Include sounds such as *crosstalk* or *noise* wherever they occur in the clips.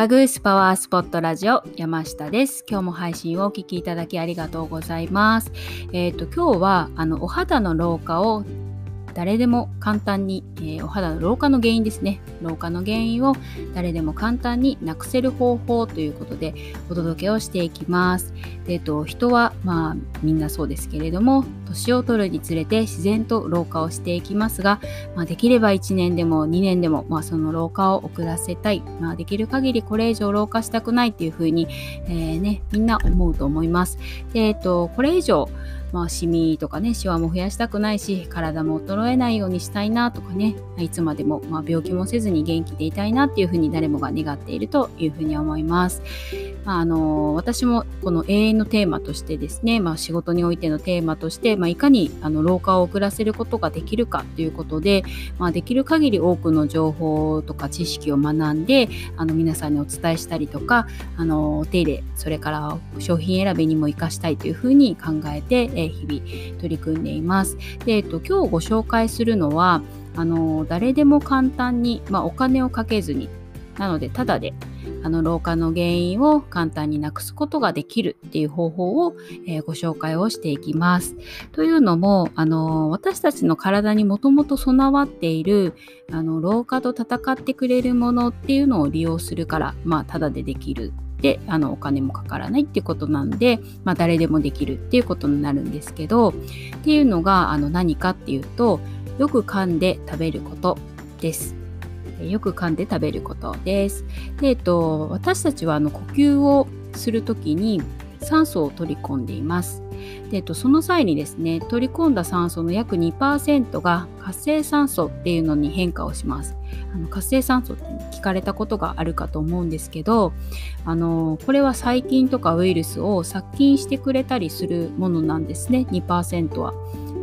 バグースパワースポットラジオ山下です。今日も配信をお聴きいただきありがとうございます。えっ、ー、と今日はあのお肌の老化を誰でも簡単に、えー、お肌の老化の原因ですね老化の原因を誰でも簡単になくせる方法ということでお届けをしていきます。で、えっと、人はまあみんなそうですけれども年を取るにつれて自然と老化をしていきますが、まあ、できれば1年でも2年でも、まあ、その老化を遅らせたい、まあ、できる限りこれ以上老化したくないっていうふうに、えー、ね、みんな思うと思います。で、えっと、これ以上まあ、シミとかね、シワも増やしたくないし、体も衰えないようにしたいなとかね、いつまでも、まあ、病気もせずに元気でいたいなっていうふうに誰もが願っているというふうに思います。まあ、あの私もこの永遠のテーマとしてですね、まあ、仕事においてのテーマとして、まあ、いかにあの老化を遅らせることができるかということで、まあ、できる限り多くの情報とか知識を学んであの皆さんにお伝えしたりとかあのお手入れそれから商品選びにも生かしたいというふうに考えて、え日々取り組んでいます。で、えっと、今日ご紹介するのはあの誰でも簡単に、まあ、お金をかけずになのでただであの老化の原因を簡単になくすことができるっていう方法を、えー、ご紹介をしていきます。というのもあの私たちの体にもともと備わっているあの老化と戦ってくれるものっていうのを利用するからまあただでできるであのお金もかからないっていうことなんで、まあ、誰でもできるっていうことになるんですけどっていうのがあの何かっていうとよく噛んで食べることです。よく噛んで食べることです。でえっと、私たちはあの呼吸をするときに酸素を取り込んでいます。で、えっと、その際にですね取り込んだ酸素の約2%が活性酸素っていうのに変化をします。あの活性酸素って聞かれたことがあるかと思うんですけどあのこれは細菌とかウイルスを殺菌してくれたりするものなんですね2%は。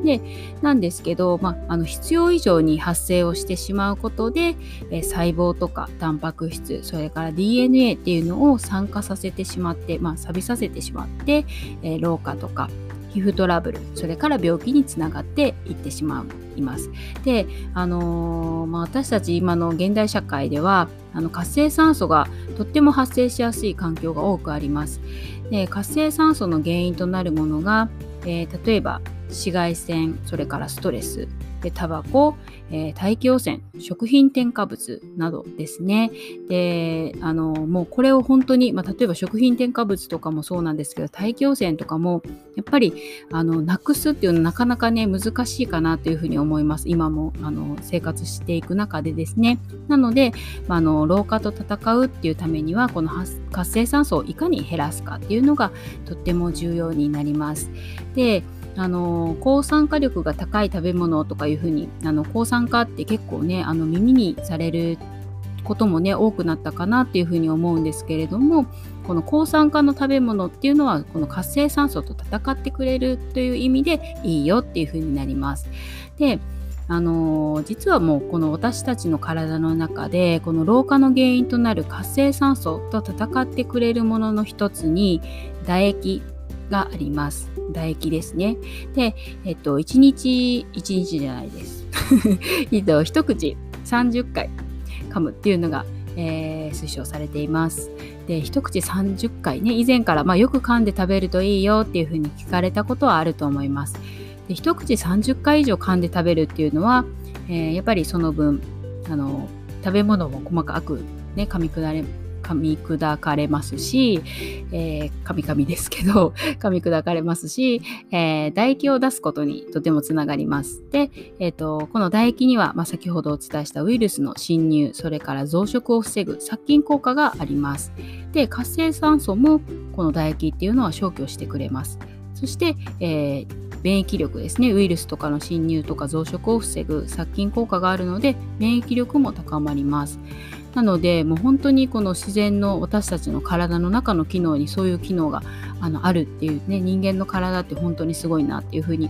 でなんですけど、まあ、あの必要以上に発生をしてしまうことで、え細胞とかタンパク質それから DNA っていうのを酸化させてしまって、まあ、錆びさせてしまって、え、老化とか皮膚トラブルそれから病気につながっていってしまいます。で、あのー、まあ、私たち今の現代社会ではあの活性酸素がとっても発生しやすい環境が多くあります。で活性酸素の原因となるものが、えー、例えば紫外線それからストレスでタバコ、えー、大気汚染食品添加物などですね。であのもうこれを本当に、まあ、例えば食品添加物とかもそうなんですけど大気汚染とかもやっぱりあのなくすっていうのはなかなかね難しいかなというふうに思います。今もあの生活していく中でですね。なので、まあ、の老化と戦うっていうためにはこの活性酸素をいかに減らすかっていうのがとっても重要になります。であの抗酸化力が高い食べ物とかいうふうにあの抗酸化って結構ねあの耳にされることもね多くなったかなっていうふうに思うんですけれどもこの抗酸化の食べ物っていうのはこの活性酸素と戦ってくれるという意味でいいよっていうふうになります。であの実はもうこの私たちの体の中でこの老化の原因となる活性酸素と戦ってくれるものの一つに唾液があります。唾液ですね。で、えっと、1日、1日じゃないです。えっと、一口30回噛むっていうのが、えー、推奨されています。で、一口30回ね、以前から、まあ、よく噛んで食べるといいよっていうふうに聞かれたことはあると思います。で一口30回以上噛んで食べるっていうのは、えー、やっぱりその分、あの、食べ物も細かくね、噛み砕れ噛み砕かれますし、えー、噛み噛みですけど、*laughs* 噛み砕かれますし、えー、唾液を出すことにとてもつながります。で、えーと、この唾液には、まあ、先ほどお伝えしたウイルスの侵入、それから増殖を防ぐ殺菌効果があります。で、活性酸素もこの唾液っていうのは消去してくれます。そして、えー、免疫力ですねウイルスとかの侵入とか増殖を防ぐ殺菌効果があるので免疫力も高まりますなのでもう本当にこの自然の私たちの体の中の機能にそういう機能があのあるっていうね人間の体って本当にすごいなっていうふうに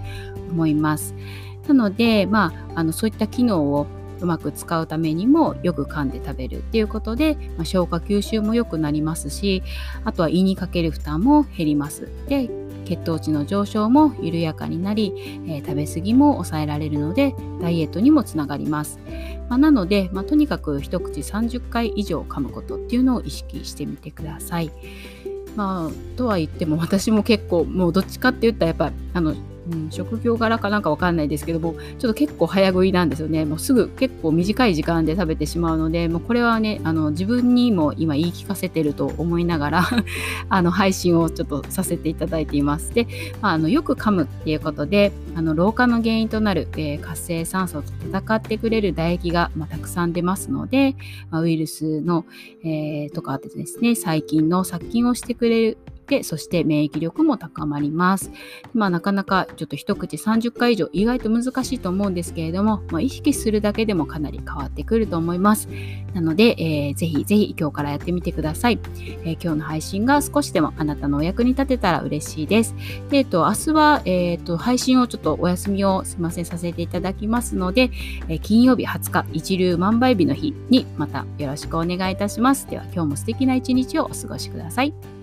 思います。なので、まあ、あのそういった機能をうまく使うためにもよく噛んで食べるっていうことで、まあ、消化吸収も良くなりますしあとは胃にかける負担も減ります。で血糖値の上昇も緩やかになり、えー、食べ過ぎも抑えられるのでダイエットにもつながります。まあ、なので、まあ、とにかく一口30回以上噛むことっていうのを意識してみてください。まあ、とは言っても私も結構もうどっちかって言ったらやっぱあのうん、職業柄かなんかわかんないですけども、ちょっと結構早食いなんですよね。もうすぐ結構短い時間で食べてしまうので、もうこれはね、あの自分にも今言い聞かせてると思いながら *laughs* あの配信をちょっとさせていただいています。で、まあ、あのよく噛むっていうことで、あの老化の原因となる、えー、活性酸素と戦ってくれる唾液が、まあ、たくさん出ますので、まあ、ウイルスの、えー、とかですね、細菌の殺菌をしてくれるで、そして免疫力も高まります。まあ、なかなかちょっと一口30回以上意外と難しいと思うんですけれども、まあ、意識するだけでもかなり変わってくると思います。なので、えー、ぜひぜひ今日からやってみてください、えー、今日の配信が少しでもあなたのお役に立てたら嬉しいです。で、えっと、明日は、えー、と、配信をちょっとお休みをすいませんさせていただきますので、え、金曜日20日、一流万倍日の日にまたよろしくお願いいたします。では今日も素敵な一日をお過ごしください。